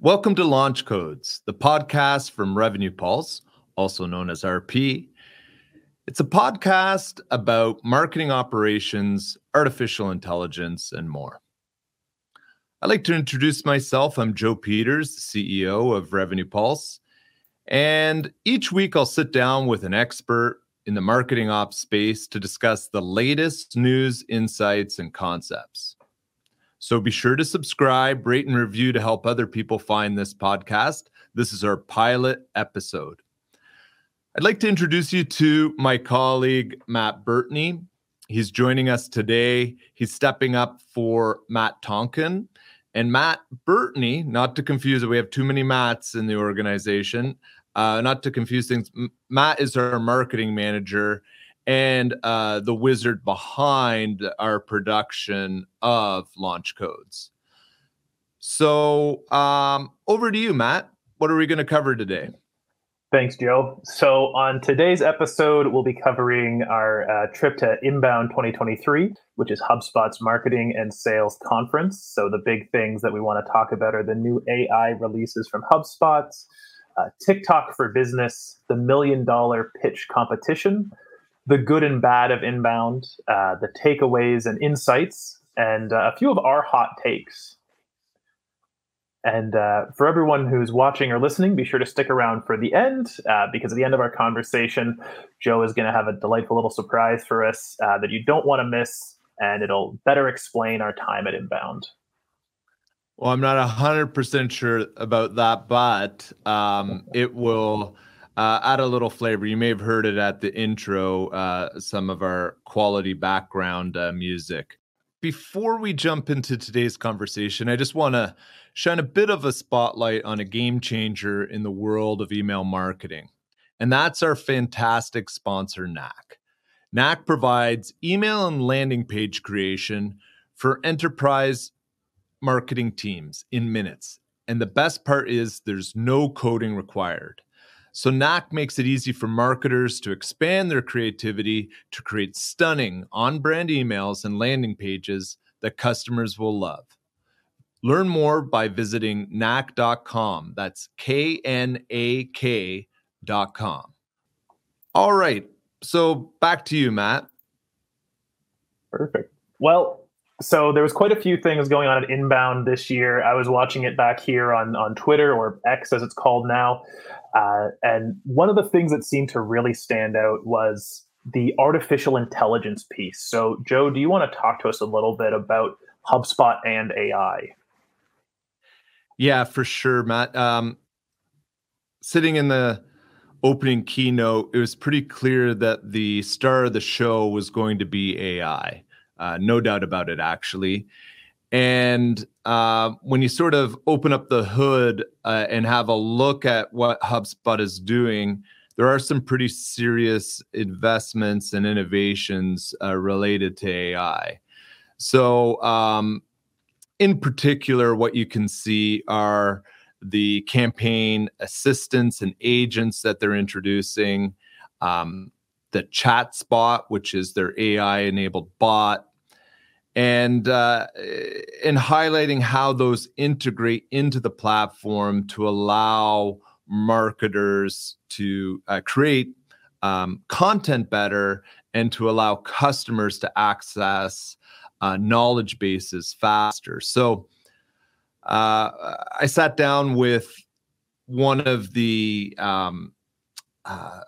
Welcome to Launch Codes, the podcast from Revenue Pulse, also known as RP. It's a podcast about marketing operations, artificial intelligence, and more. I'd like to introduce myself. I'm Joe Peters, CEO of Revenue Pulse. And each week I'll sit down with an expert in the marketing ops space to discuss the latest news, insights, and concepts. So be sure to subscribe, rate, and review to help other people find this podcast. This is our pilot episode. I'd like to introduce you to my colleague, Matt Burtney. He's joining us today. He's stepping up for Matt Tonkin. And Matt Burtney, not to confuse it, we have too many Matts in the organization. Uh, not to confuse things, Matt is our marketing manager and uh, the wizard behind our production of launch codes. So, um, over to you, Matt. What are we going to cover today? Thanks, Joe. So, on today's episode, we'll be covering our uh, trip to Inbound 2023, which is HubSpot's marketing and sales conference. So, the big things that we want to talk about are the new AI releases from HubSpot, uh, TikTok for Business, the million dollar pitch competition, the good and bad of inbound, uh, the takeaways and insights, and uh, a few of our hot takes. And uh, for everyone who's watching or listening, be sure to stick around for the end uh, because at the end of our conversation, Joe is going to have a delightful little surprise for us uh, that you don't want to miss, and it'll better explain our time at Inbound. Well, I'm not 100% sure about that, but um, it will uh, add a little flavor. You may have heard it at the intro, uh, some of our quality background uh, music. Before we jump into today's conversation, I just want to shine a bit of a spotlight on a game changer in the world of email marketing. And that's our fantastic sponsor, Knak. Knak provides email and landing page creation for enterprise marketing teams in minutes. And the best part is there's no coding required. So Knak makes it easy for marketers to expand their creativity to create stunning on-brand emails and landing pages that customers will love. Learn more by visiting knak.com. That's K N A K.com. All right. So back to you, Matt. Perfect. Well, so there was quite a few things going on at Inbound this year. I was watching it back here on on Twitter or X as it's called now. Uh, and one of the things that seemed to really stand out was the artificial intelligence piece. So, Joe, do you want to talk to us a little bit about HubSpot and AI? Yeah, for sure, Matt. Um, sitting in the opening keynote, it was pretty clear that the star of the show was going to be AI. Uh, no doubt about it, actually. And uh, when you sort of open up the hood uh, and have a look at what HubSpot is doing, there are some pretty serious investments and innovations uh, related to AI. So, um, in particular, what you can see are the campaign assistants and agents that they're introducing, um, the ChatSpot, which is their AI enabled bot, and uh, in highlighting how those integrate into the platform to allow marketers to uh, create um, content better and to allow customers to access uh, knowledge bases faster. So uh, I sat down with one of the um, uh,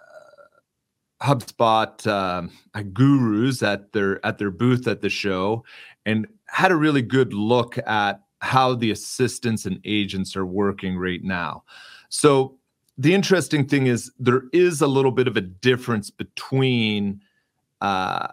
HubSpot uh, gurus at their at their booth at the show, and had a really good look at how the assistants and agents are working right now. So the interesting thing is there is a little bit of a difference between uh,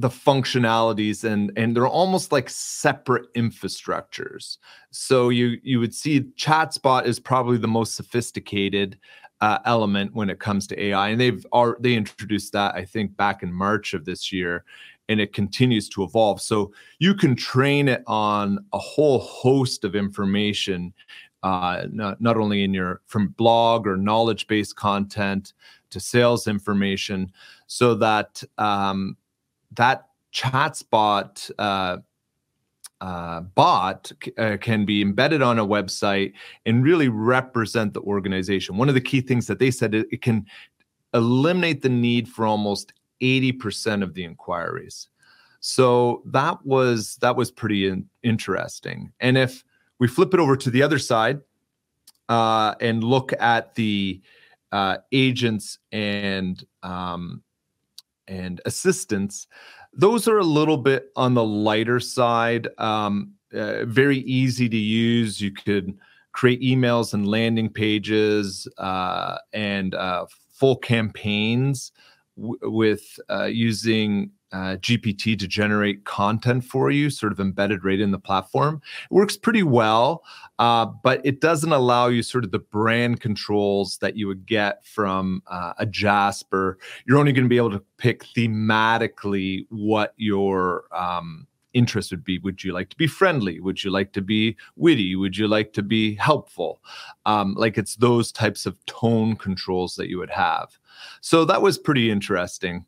the functionalities and and they're almost like separate infrastructures. So you you would see ChatSpot is probably the most sophisticated uh, element when it comes to AI, and they've are they introduced that I think back in March of this year, and it continues to evolve. So you can train it on a whole host of information, uh, not, not only in your from blog or knowledge based content to sales information, so that um, that ChatSpot uh, uh, bot uh, can be embedded on a website and really represent the organization. One of the key things that they said it, it can eliminate the need for almost 80% of the inquiries. So that was that was pretty in, interesting. And if we flip it over to the other side uh, and look at the uh, agents and um, and assistants, those are a little bit on the lighter side. Um, uh, very easy to use. You could create emails and landing pages uh, and uh, full campaigns w- with uh, using uh, GPT to generate content for you, sort of embedded right in the platform. It works pretty well, uh, but it doesn't allow you sort of the brand controls that you would get from uh, a Jasper. You're only going to be able to pick thematically what your um, interest would be. Would you like to be friendly? Would you like to be witty? Would you like to be helpful? Um, like it's those types of tone controls that you would have. So that was pretty interesting.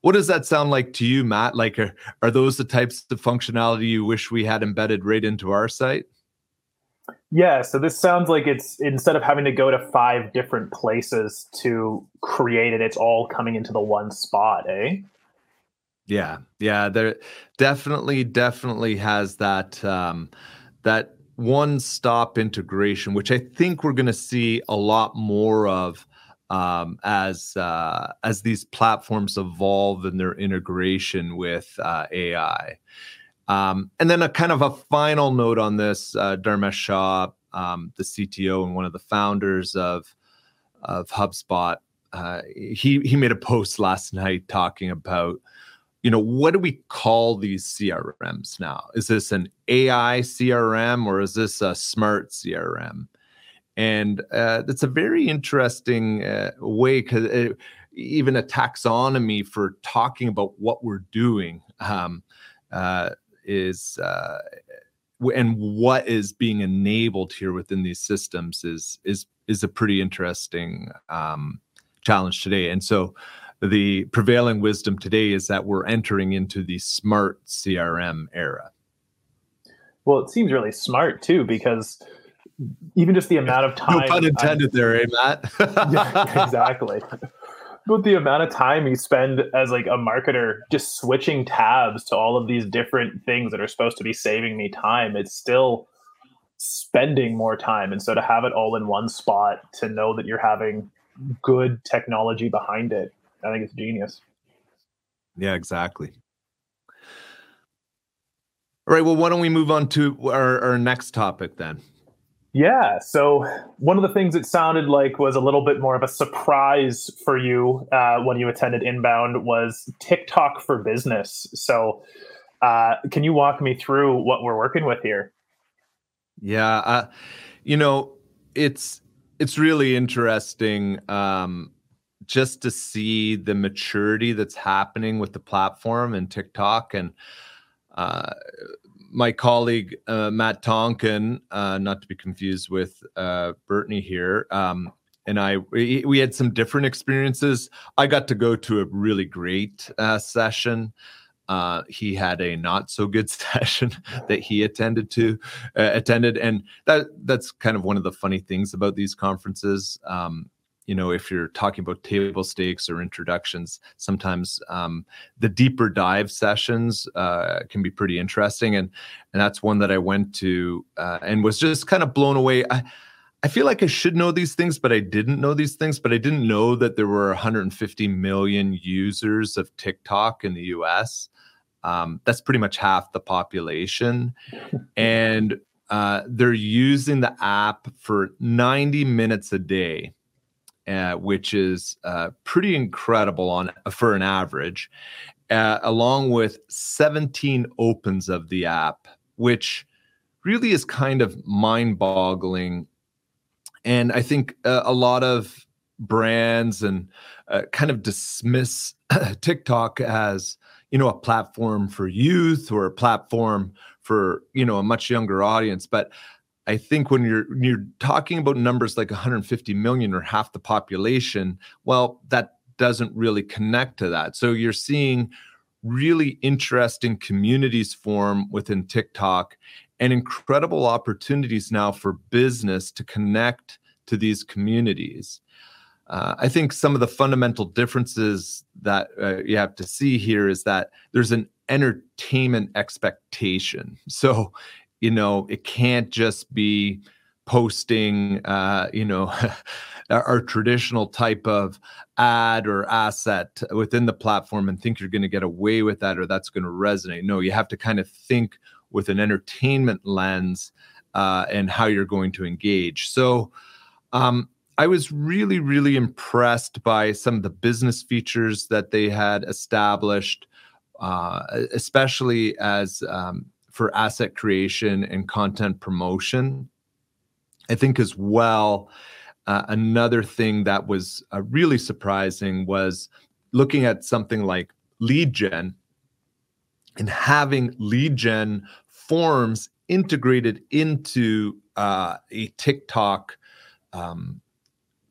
What does that sound like to you, Matt? Like, are, are those the types of functionality you wish we had embedded right into our site? Yeah, so this sounds like it's instead of having to go to five different places to create it, it's all coming into the one spot, eh? Yeah, yeah, there definitely, definitely has that um, that one stop integration, which I think we're going to see a lot more of um, as uh, as these platforms evolve in their integration with uh, AI. Um, and then a kind of a final note on this: uh, Dharmesh Shah, um, the CTO and one of the founders of of HubSpot, uh, he he made a post last night talking about, you know, what do we call these CRMs now? Is this an AI CRM or is this a smart CRM? and uh, that's a very interesting uh, way because even a taxonomy for talking about what we're doing um, uh, is uh, and what is being enabled here within these systems is is is a pretty interesting um, challenge today and so the prevailing wisdom today is that we're entering into the smart crm era well it seems really smart too because even just the amount of time. No pun intended I, there, eh, Matt? yeah, exactly. But the amount of time you spend as like a marketer just switching tabs to all of these different things that are supposed to be saving me time, it's still spending more time. And so to have it all in one spot, to know that you're having good technology behind it, I think it's genius. Yeah, exactly. All right. Well, why don't we move on to our, our next topic then? Yeah. So one of the things it sounded like was a little bit more of a surprise for you uh, when you attended Inbound was TikTok for Business. So uh, can you walk me through what we're working with here? Yeah. Uh, you know, it's it's really interesting um, just to see the maturity that's happening with the platform and TikTok and uh, my colleague uh, Matt Tonkin, uh, not to be confused with uh, Burtney here, um, and I we, we, had some different experiences. I got to go to a really great uh, session. Uh, he had a not so good session that he attended to attended, and that that's kind of one of the funny things about these conferences. Um, you know if you're talking about table stakes or introductions sometimes um, the deeper dive sessions uh, can be pretty interesting and and that's one that i went to uh, and was just kind of blown away I, I feel like I should know these things, but I didn't know these things. But I didn't know that there were 150 million users of TikTok in the US. Um, that's pretty much half the population. and uh, they're using the app for 90 minutes a day uh, which is uh, pretty incredible on for an average, uh, along with 17 opens of the app, which really is kind of mind-boggling. And I think uh, a lot of brands and uh, kind of dismiss TikTok as you know a platform for youth or a platform for you know a much younger audience but i think when you're you're talking about numbers like 150 million or half the population well that doesn't really connect to that so you're seeing really interesting communities form within TikTok and incredible opportunities now for business to connect to these communities. Uh, I think some of the fundamental differences that uh, you have to see here is that there's an entertainment expectation. So, you know, it can't just be posting, uh, you know, our traditional type of ad or asset within the platform and think you're going to get away with that or that's going to resonate. No, you have to kind of think with an entertainment lens uh, and how you're going to engage. So, um, I was really, really impressed by some of the business features that they had established, uh, especially as um, for asset creation and content promotion. I think as well, uh, another thing that was uh, really surprising was looking at something like lead gen and having lead gen forms integrated into uh, a TikTok um,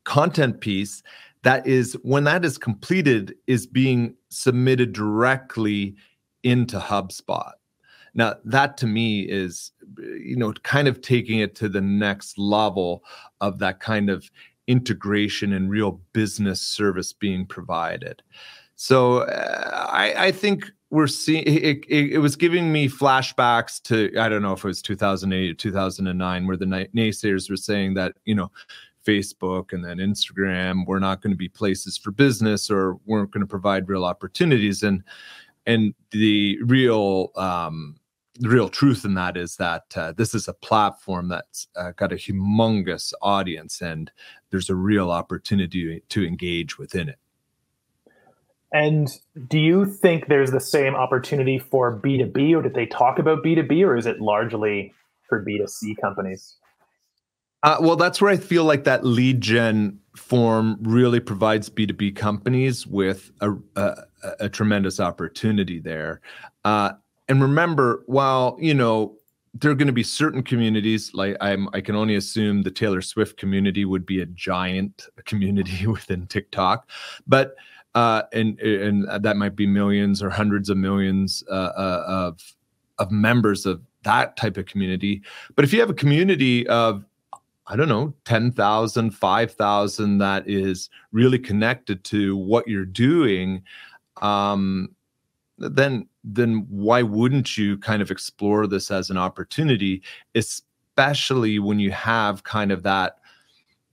content piece that is when that is completed is being submitted directly into HubSpot. Now, that to me is, you know, kind of taking it to the next level of that kind of integration and real business service being provided. So uh, I, I, think we're seeing it, it, it, was giving me flashbacks to I don't know if it was 2008 or 2009 where the naysayers were saying that you know Facebook and then Instagram were not going to be places for business or weren't going to provide real opportunities and and the real um, the real truth in that is that uh, this is a platform that's uh, got a humongous audience and there's a real opportunity to engage within it. And do you think there's the same opportunity for B2B, or did they talk about B2B, or is it largely for B2C companies? Uh, well, that's where I feel like that lead gen form really provides B2B companies with a, a, a tremendous opportunity there. Uh, and remember, while you know there are going to be certain communities like I'm, I can only assume the Taylor Swift community would be a giant community within TikTok, but uh, and and that might be millions or hundreds of millions uh, uh, of of members of that type of community. But if you have a community of I don't know, 10,000, 5,000 that is really connected to what you're doing, um, then then why wouldn't you kind of explore this as an opportunity, especially when you have kind of that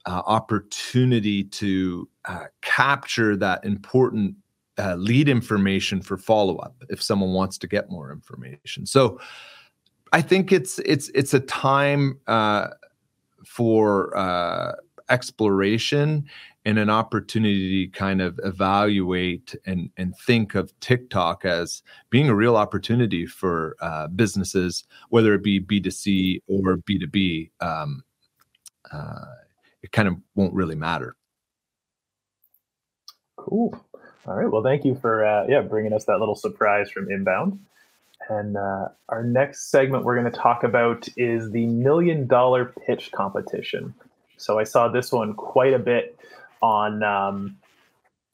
uh, opportunity to uh, capture that important uh, lead information for follow up if someone wants to get more information. So I think it's it's it's a time uh, for uh, exploration and an opportunity to kind of evaluate and, and think of TikTok as being a real opportunity for uh, businesses, whether it be B2C or B2B. Um, uh, it kind of won't really matter. Cool. All right. Well, thank you for uh, yeah bringing us that little surprise from Inbound. And uh, our next segment we're going to talk about is the million dollar pitch competition. So I saw this one quite a bit on um,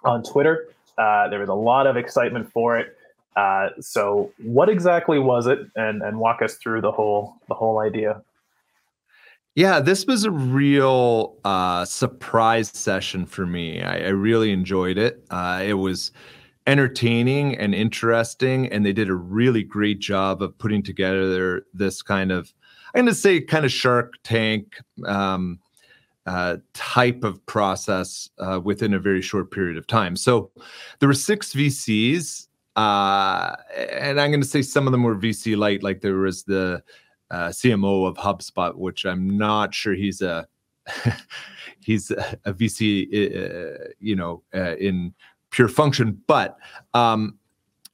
on Twitter. Uh, there was a lot of excitement for it. Uh, so what exactly was it? And and walk us through the whole the whole idea. Yeah, this was a real uh, surprise session for me. I, I really enjoyed it. Uh, it was entertaining and interesting, and they did a really great job of putting together this kind of, I'm going to say, kind of Shark Tank um, uh, type of process uh, within a very short period of time. So there were six VCs, uh, and I'm going to say some of them were VC light, like there was the uh, CMO of HubSpot, which I'm not sure he's a he's a, a VC, uh, you know, uh, in pure function. But um,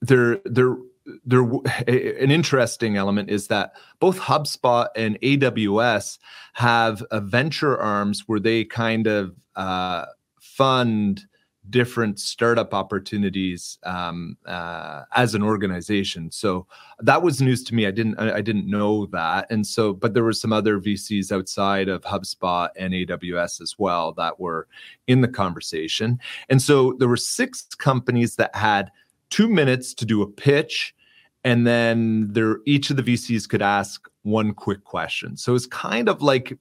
there, there, there. An interesting element is that both HubSpot and AWS have a venture arms where they kind of uh, fund different startup opportunities um, uh, as an organization. So that was news to me. I didn't I didn't know that, and so but there were some other VCs outside of HubSpot and AWS as well that were in the conversation. And so there were six companies that had two minutes to do a pitch, and then there each of the VCs could ask one quick question. So it's kind of like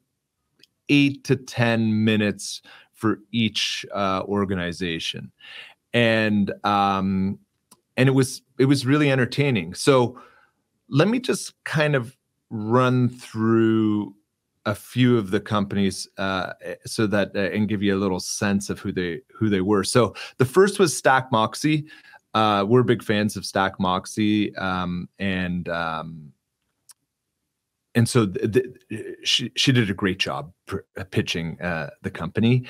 eight to ten minutes for each uh, organization, and um, and it was it was really entertaining. So let me just kind of run through a few of the companies uh, so that uh, and give you a little sense of who they who they were. So the first was Stack Moxie. Uh, we're big fans of Stack Moxie, um, and um, and so she she did a great job uh, pitching uh, the company,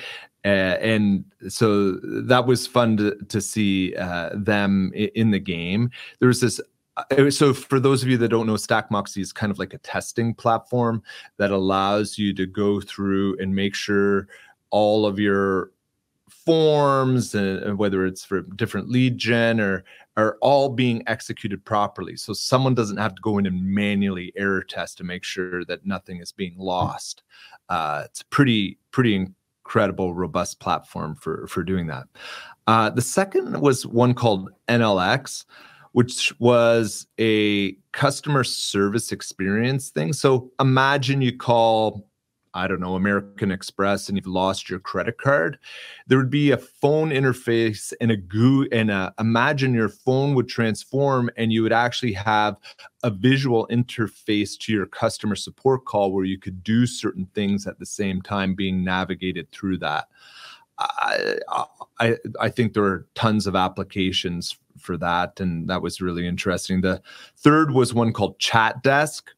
uh, and so that was fun to to see uh, them in the game. There was this. Uh, so for those of you that don't know, Stack Moxie is kind of like a testing platform that allows you to go through and make sure all of your forms and whether it's for different lead gen or are all being executed properly. So someone doesn't have to go in and manually error test to make sure that nothing is being lost. Uh, it's pretty pretty incredible robust platform for for doing that. Uh, the second was one called nlx which was a customer service experience thing. So imagine you call I don't know, American Express and you've lost your credit card, there would be a phone interface and a goo and a, imagine your phone would transform and you would actually have a visual interface to your customer support call where you could do certain things at the same time being navigated through that. I, I, I think there are tons of applications for that, and that was really interesting. The third was one called Chat Desk,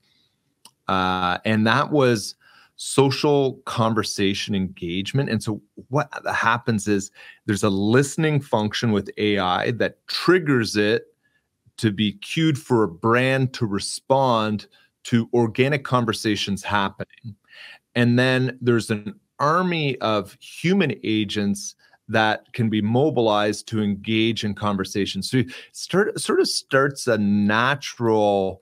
uh, and that was social conversation engagement. And so what happens is there's a listening function with AI that triggers it to be queued for a brand to respond to organic conversations happening. And then there's an army of human agents that can be mobilized to engage in conversations. So start sort of starts a natural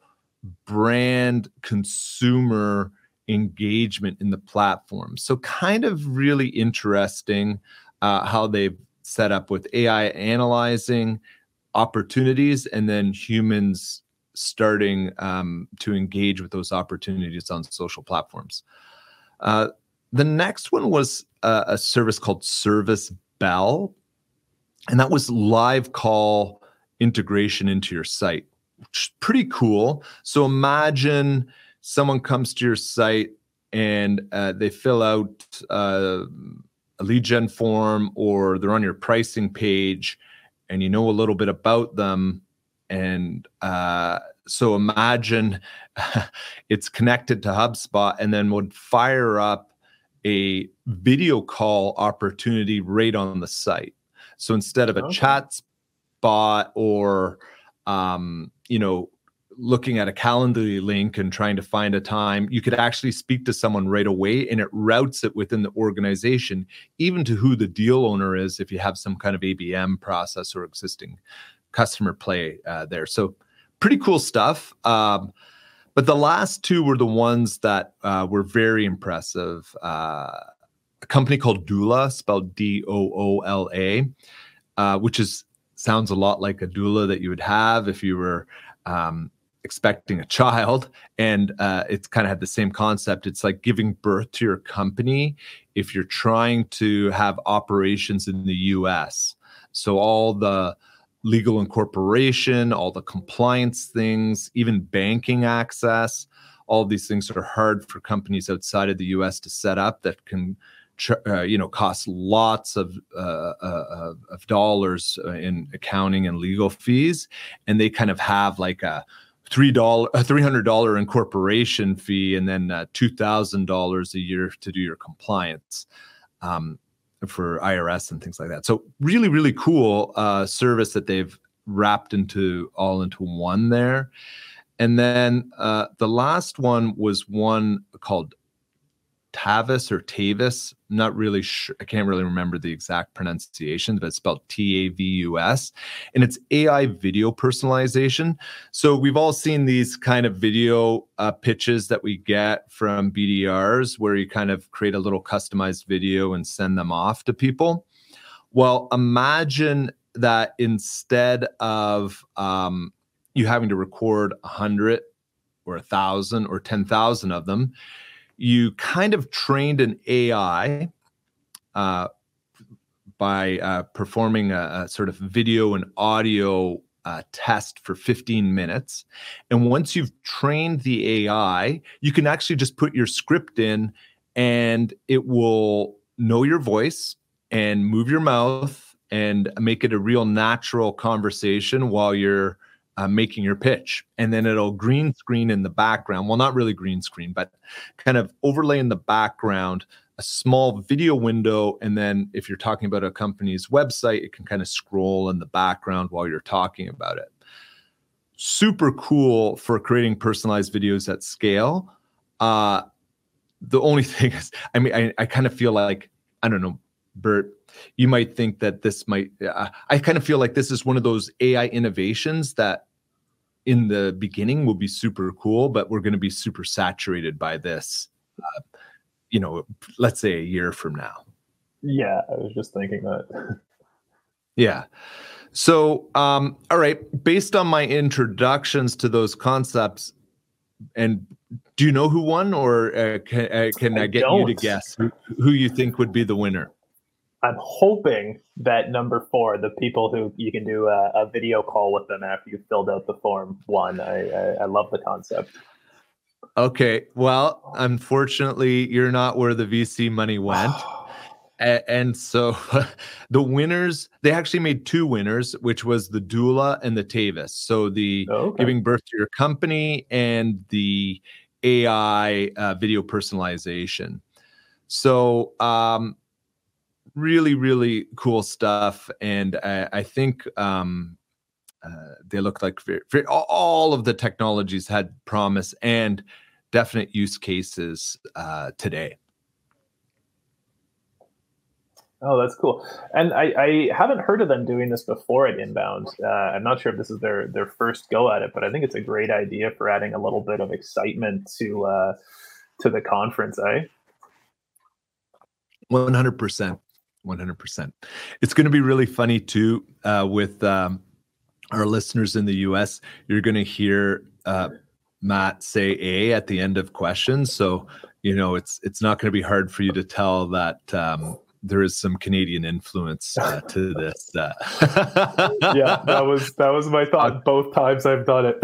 brand consumer engagement in the platform. So, kind of really interesting uh, how they've set up with AI analyzing opportunities and then humans starting um, to engage with those opportunities on social platforms. Uh, the next one was a, a service called Service Bell, and that was live call integration into your site, which is pretty cool. So imagine someone comes to your site and uh, they fill out uh, a lead gen form or they're on your pricing page and you know a little bit about them and uh, so imagine it's connected to hubspot and then would fire up a video call opportunity right on the site so instead of a okay. ChatSpot or um, you know looking at a Calendly link and trying to find a time, you could actually speak to someone right away and it routes it within the organization, even to who the deal owner is if you have some kind of ABM process or existing customer play uh, there. So, pretty cool stuff. Um, but the last two were the ones that uh, were very impressive. Uh, a company called Doola, spelled D O O L A, uh, which is sounds a lot like a doula that you would have if you were um, expecting a child. And uh, it's kind of had the same concept. It's like giving birth to your company if you're trying to have operations in the us so all the legal incorporation all the compliance things even banking access all these things are hard for companies outside of the us to set up that can uh, you know cost lots of uh, uh, of dollars in accounting and legal fees. And they kind of have like a three dollar three hundred dollar incorporation fee and then uh, two thousand dollars a year to do your compliance um, for IRS and things like that. So really, really cool uh, service that they've wrapped into all into one there. And then uh, the last one was one called Tavis or Tavis. I'm not really sure. I can't really remember the exact pronunciation, but it's spelled T A V U S. And it's AI video personalization. So we've all seen these kind of video uh, pitches that we get from BDRs where you kind of create a little customized video and send them off to people. Well, imagine that instead of um, you having to record a hundred or a thousand or 10,000 of them, you kind of trained an AI uh, by uh, performing a, a, sort of video and audio uh, test for 15 minutes. And once you've trained the AI, you can actually just put your script in and it will know your voice and move your mouth and make it a real natural conversation while you're uh, making your pitch. And then it'll green screen in the background. Well, not really green screen, but kind of overlay in the background a small video window. And then if you're talking about a company's website, it can kind of scroll in the background while you're talking about it. Super cool for creating personalized videos at scale. Uh, the only thing is, I mean, I, I kind of feel like, I don't know, Bert, you might think that this might, uh, I kind of feel like this is one of those AI innovations that in the beginning will be super cool, but we're going to be super saturated by this, uh, you know, let's say a year from now. Yeah, I was just thinking that. yeah. So, um, all right, based on my introductions to those concepts, and do you know who won, or uh, can, uh, can I, I get don't. you to guess who, who you think would be the winner? I'm hoping that number four, the people who you can do a, a video call with them after you've filled out the form, one. I, I, I love the concept. Okay. Well, unfortunately, you're not where the VC money went. and so the winners, they actually made two winners, which was the doula and the Tavis. So the oh, okay. giving birth to your company and the AI uh, video personalization. So um, really really cool stuff and i, I think um, uh, they look like very, very, all of the technologies had promise and definite use cases uh, today Oh, that's cool. And I, I, haven't heard of them doing this before at Inbound. Uh, I'm not sure if this is their their first go at it, but I think it's a great idea for adding a little bit of excitement to uh, to the conference. Eh? One hundred percent. 100%. It's going to be really funny too uh, with um, our listeners in the US. You're going to hear uh, Matt say A at the end of questions. So, you know, it's it's not going to be hard for you to tell that um, there is some Canadian influence uh, to this. Uh. yeah, that was that was my thought both times I've done it.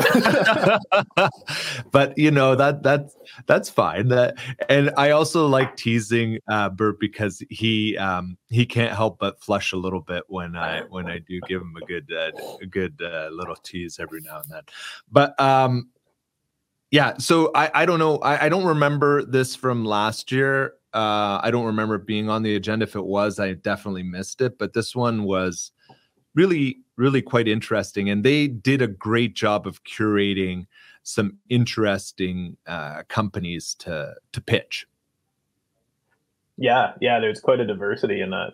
but you know that that that's fine. That and I also like teasing uh, Bert because he um, he can't help but flush a little bit when I when I do give him a good uh, a good uh, little tease every now and then. But um, yeah, so I I don't know I, I don't remember this from last year uh, I don't remember being on the agenda. If it was, I definitely missed it. But this one was really, really quite interesting. And they did a great job of curating some interesting uh, companies to to pitch. Yeah, yeah, there's quite a diversity in that.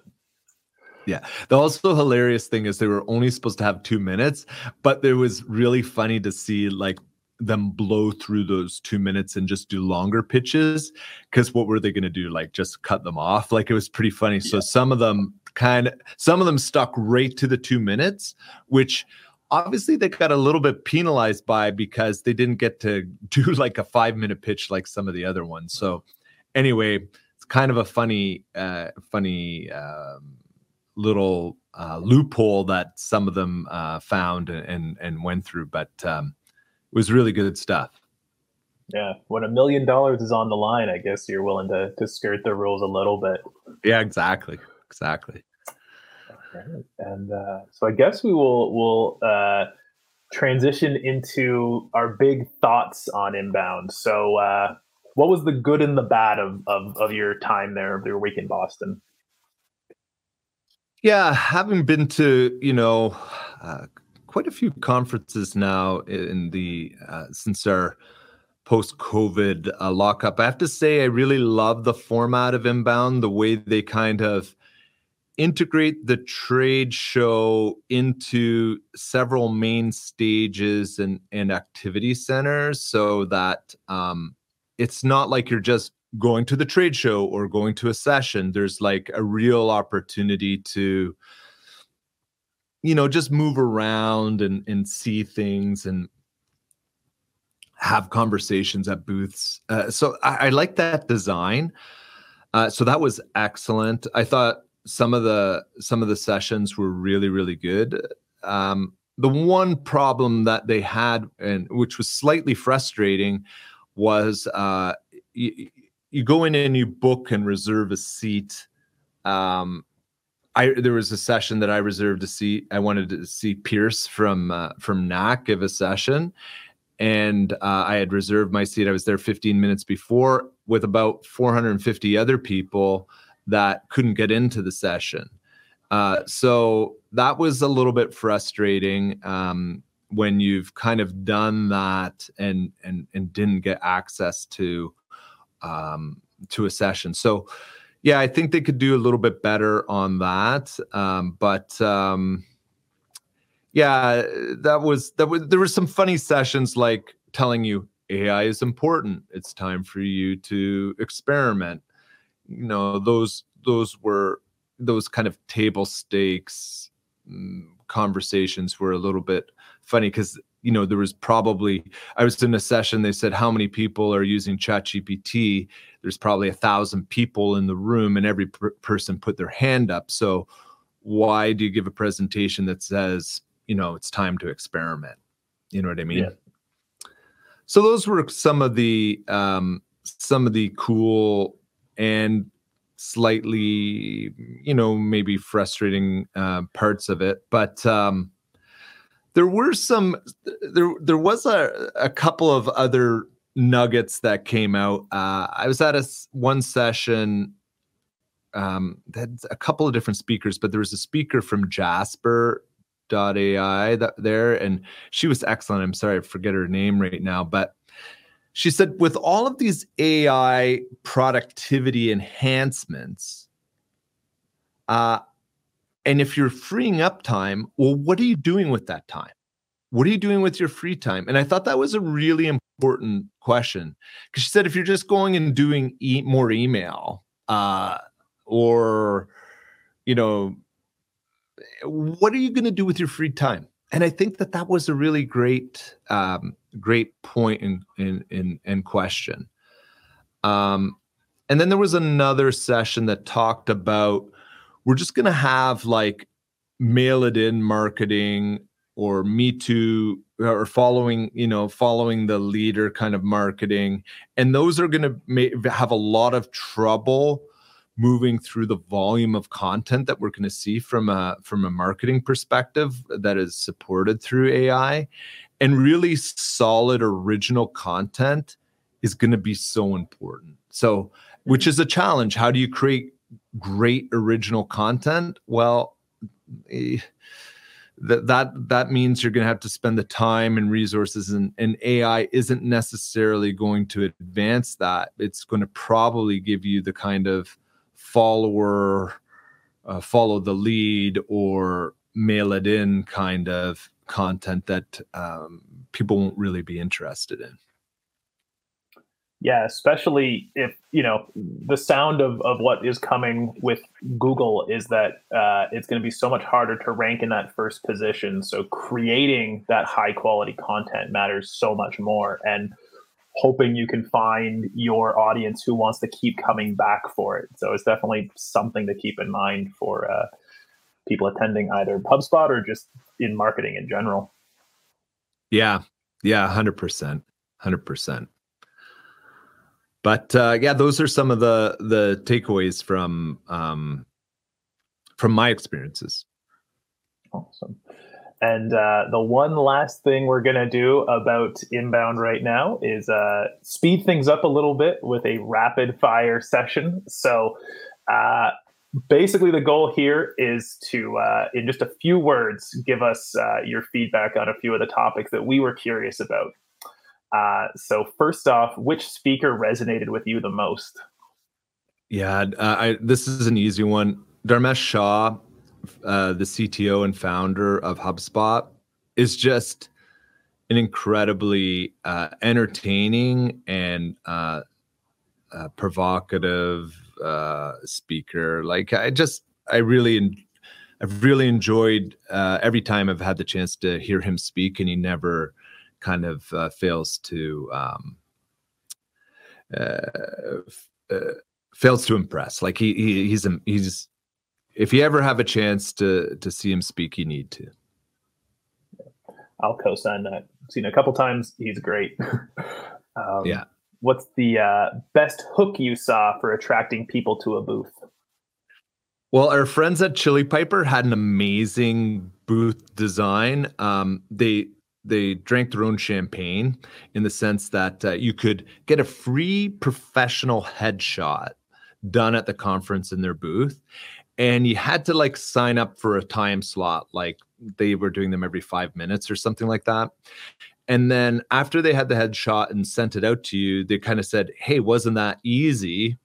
Yeah. The also hilarious thing is they were only supposed to have two minutes, but it was really funny to see like them blow through those two minutes and just do longer pitches because what were they going to do like just cut them off? Like it was pretty funny. Yeah. so some of them kind of some of them stuck right to the two minutes which obviously they got a little bit penalized by because they didn't get to do like a five minute pitch like some of the other ones. So anyway it's kind of a funny uh funny um, little uh, loophole that some of them uh, found and and went through. But um, was really good stuff. Yeah, when a million dollars is on the line, I guess you're willing to to skirt the rules a little bit. Yeah, exactly, exactly. And uh, so I guess we will will uh, transition into our big thoughts on inbound. So, uh, what was the good and the bad of of, of your time there, of your week in Boston? Yeah, having been to you know uh, quite a few conferences now in the uh, since our post COVID uh, lockup. I have to say, I really love the format of Inbound, the way they kind of integrate the trade show into several main stages and, and activity centers so that um, it's not like you're just going to the trade show or going to a session. There's like a real opportunity to you know just move around and and see things and have conversations at booths. Uh, so I, I like that design. Uh, so that was excellent. I thought some of the some of the sessions were really really good. Um, the one problem that they had, and which was slightly frustrating, was uh, you, you go in and you book and reserve a seat. Um, I there was a session that I reserved a seat. I wanted to see Pierce from uh, from Knak give a session, and uh, I had reserved my seat. I was there 15 minutes before with about 450 other people that couldn't get into the session. Uh, so that was a little bit frustrating um, when you've kind of done that and and and didn't get access to um, to a session. So yeah, I think they could do a little bit better on that. Um, but um, yeah, that was that was there were some funny sessions like telling you AI is important. It's time for you to experiment. You know, those those were those kind of table stakes mm, conversations were a little bit funny because you know there was probably i was in a session they said how many people are using chat gpt there's probably a thousand people in the room and every per- person put their hand up. So why do you give a presentation that says you know it's time to experiment? You know what i mean? Yeah. so those were some of the um some of the cool and slightly you know maybe frustrating uh, parts of it. But um there were some there there was a, a couple of other nuggets that came out. Uh i was at a one session um had a couple of different speakers but there was a speaker from jasper ai that there and she was excellent. I'm sorry i forget her name right now but she said with all of these ai productivity enhancements uh and if you're freeing up time, well, what are you doing with that time? What are you doing with your free time? And I thought that was a really important question because she said if you're just going and doing e- more email uh, or, you know, what are you going to do with your free time? And I think that that was a really great, um, great point in in in, in question. Um, and then there was another session that talked about we're just going to have like mail it in marketing or me too or following you know following the leader kind of marketing. And those are going to ma- have a lot of trouble moving through the volume of content that we're going to see from a from a marketing perspective that is supported through AI and really solid original content is going to be so important. So which mm-hmm. is a challenge. How do you create great original content, well, eh, that that that means you're going to have to spend the time and resources and, and ai isn't necessarily going to advance that. It's going to probably give you the kind of follower uh, follow the lead or mail it in kind of content that um, people won't really be interested in yeah, especially if you know the sound of, of what is coming with Google is that uh, it's going to be so much harder to rank in that first position. So creating that high quality content matters so much more, and hoping you can find your audience who wants to keep coming back for it. So it's definitely something to keep in mind for uh, people attending either HubSpot or just in marketing in general. Yeah, yeah, hundred percent, hundred percent but uh, yeah, those are some of the the takeaways from um, from my experiences. Awesome. And uh, the one last thing we're going to do about inbound right now is uh, speed things up a little bit with a rapid fire session. So, uh, basically, the goal here is to, uh, in just a few words, give us uh, your feedback on a few of the topics that we were curious about. Uh, so first off, which speaker resonated with you the most? Yeah, uh, I, this is an easy one. Dharmesh Shah, uh, the CTO and founder of HubSpot, is just an incredibly uh, entertaining and uh, uh, provocative speaker. Like I just, I really, I've really enjoyed every time I've had the chance to hear him speak, and he never kind of uh, fails to um, fails to impress. Like he, he he's he's if you ever have a chance to to see him speak, you need to. I'll co-sign that. seen a couple times. He's great. um, yeah. What's the uh, best hook you saw for attracting people to a booth? Well, our friends at Chili Piper had an amazing booth design. Um, they they drank their own champagne in the sense that uh, you could get a free professional headshot done at the conference in their booth and you had to like sign up for a time slot like they were doing them every five minutes or something like that. And then after they had the headshot and sent it out to you they kind of said hey wasn't that easy?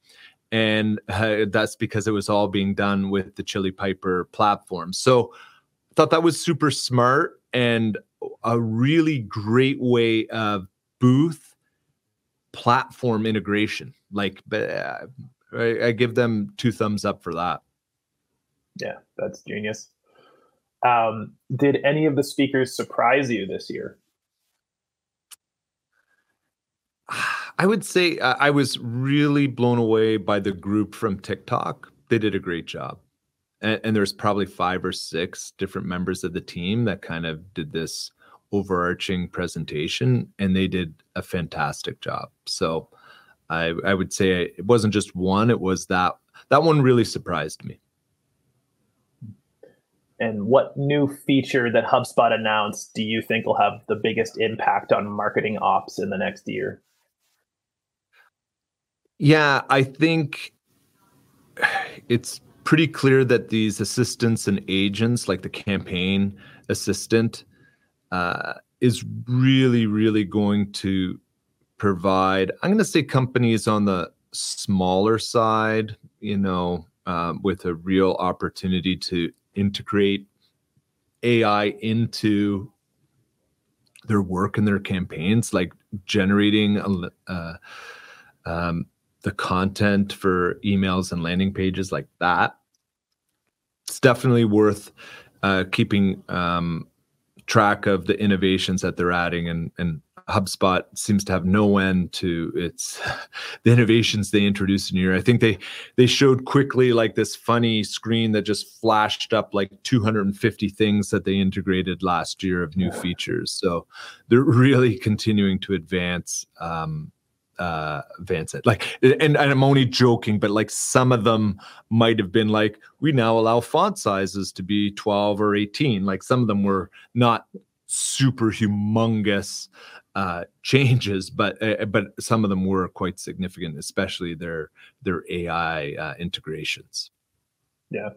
And uh, that's because it was all being done with the chili piper platform. So I thought that was super smart and a really great way of booth platform integration like uh, I, I give them two thumbs up for that yeah, that's genius. Um, did any of the speakers surprise you this year? I would say uh, I was really blown away by the group from TikTok. They did a great job. And, and, there's probably five or six different members of the team that kind of did this overarching presentation, and they did a fantastic job. So I, I would say it wasn't just one, it was that that one really surprised me and what new feature that HubSpot announced do you think will have the biggest impact on marketing ops in the next year? Yeah, I think it's pretty clear that these assistants and agents, like the campaign assistant, uh, is really, really going to provide. I'm going to say companies on the smaller side, you know, um, with a real opportunity to integrate AI into their work and their campaigns, like generating uh, um, the content for emails and landing pages like that. It's definitely worth uh, keeping um, track of the innovations that they're adding and and HubSpot seems to have no end to its the innovations they introduced in a year. I think they they showed quickly like this funny screen that just flashed up like 250 things that they integrated last year of new features. So they're really continuing to advance um, uh advance it like and, and i'm only joking but like some of them might have been like we now allow font sizes to be 12 or 18 like some of them were not super humongous uh, changes, but uh, but some of them were quite significant, especially their their AI uh, integrations. Yeah.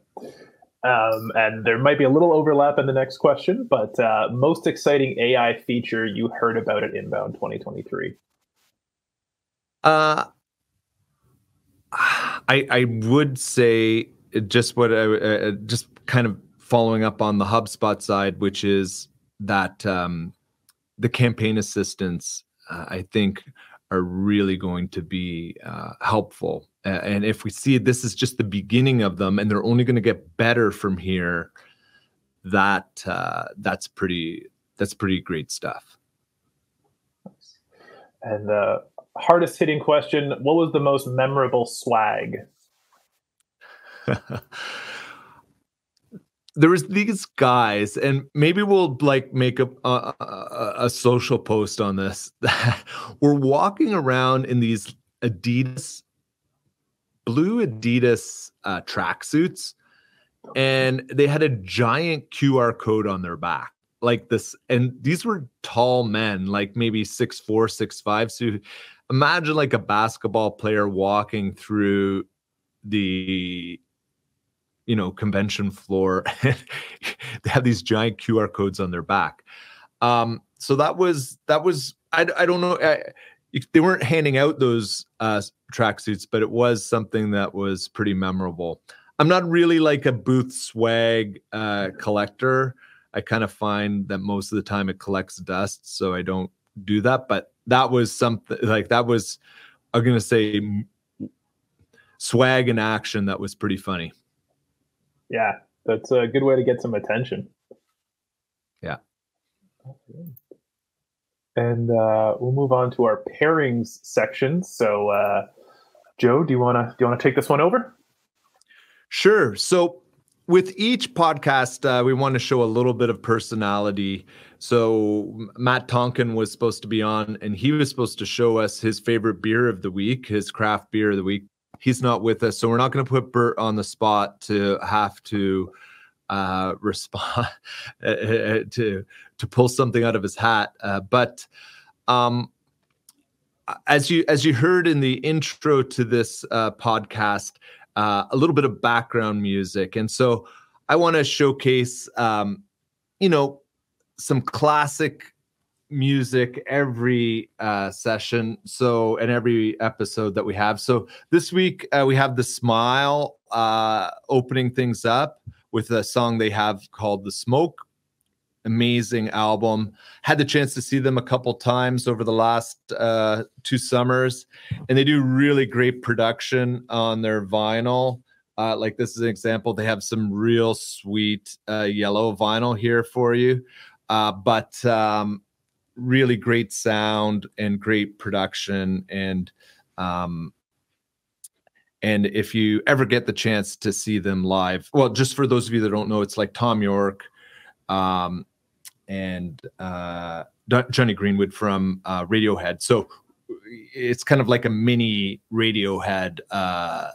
Um, and there might be a little overlap in the next question, but uh, most exciting AI feature you heard about at Inbound 2023? Uh, I I would say just what I uh, just kind of following up on the HubSpot side, which is that um, the campaign assistants, uh, I think, are really going to be uh, helpful. Uh, and if we see this is just the beginning of them, and they're only going to get better from here, that uh, that's pretty that's pretty great stuff. And the hardest hitting question: What was the most memorable swag? there was these guys and maybe we'll like make a, a, a, social post on this we're walking around in these adidas blue adidas uh, tracksuits and they had a giant qr code on their back like this and these were tall men like maybe six four six five so imagine like a basketball player walking through the you know convention floor they have these giant qr codes on their back um, so that was that was I, I don't know. I, they weren't handing out those uh, tracksuits, but it was something that was pretty memorable. I'm not really like a booth swag uh, collector. I kind of find that most of the time it collects dust, so I don't do that. But that was something like that was I'm gonna say swag in action that was pretty funny. Yeah, that's a good way to get some attention. Yeah. And uh, we'll move on to our pairings section. So, uh, Joe, do you wanna do you wanna take this one over? Sure. So with each podcast, uh, we want to show a little bit of personality. So Matt Tonkin was supposed to be on, and he was supposed to show us his favorite beer of the week, his craft beer of the week. He's not with us, so we're not going to put Bert on the spot to have to uh, respond uh, uh, to to pull something out of his hat. Uh, but um, as you as you heard in the intro to this uh, podcast, uh, a little bit of background music. And so I want to showcase, um, you know, some classic music every uh, session. So, and every episode that we have. So this week uh, we have The Smile uh, opening things up with a song they have called The Smoke amazing album. Had the chance to see them a couple times over the last uh, two summers, and they do really great production on their vinyl. Uh, like this is an example. They have some real sweet uh, yellow vinyl here for you, uh, but um, really great sound and great production and. Um, and if you ever get the chance to see them live, well, just for those of you that don't know, it's like Thom Yorke, um, and uh, Jonny Greenwood from uh, Radiohead. So it's kind of like a mini Radiohead uh,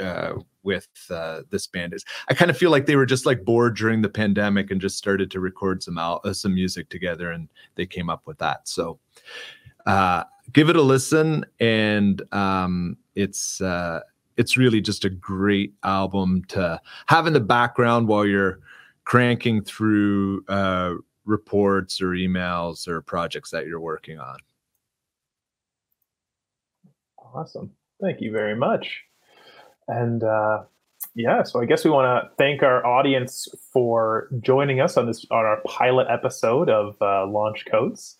uh, with uh, this band. Is I kind of feel like they were just like bored during the pandemic and just started to record some out uh, some music together, and they came up with that. So give it a listen, and um, it's it's really just a great album to have in the background while you're cranking through uh, reports or emails or projects that you're working on. Awesome. Thank you very much. And uh, yeah, so I guess we want to thank our audience for joining us on this on our pilot episode of uh, Launch Codes.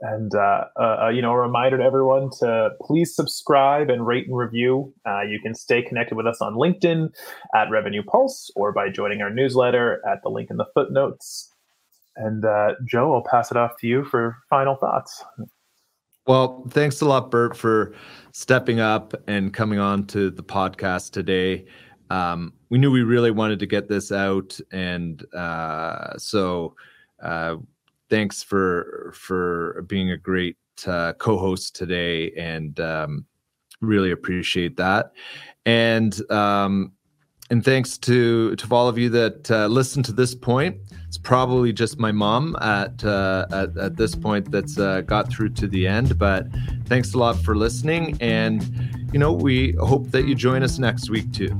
And uh, uh, uh, you know, a reminder to everyone to please subscribe and rate and review. Uh, you can stay connected with us on LinkedIn at Revenue Pulse or by joining our newsletter at the link in the footnotes. And uh, Joe, I'll pass it off to you for final thoughts. Well, thanks a lot, Bert, for stepping up and coming on to the podcast today. Um, we knew we really wanted to get this out, and uh, so uh, thanks for for being a great uh, co-host today, and um, really appreciate that. And um, and thanks to to all of you that uh, listened to this point. It's probably just my mom at uh, at, at, this point that's uh, got through to the end. But thanks a lot for listening, and you know we hope that you join us next week too.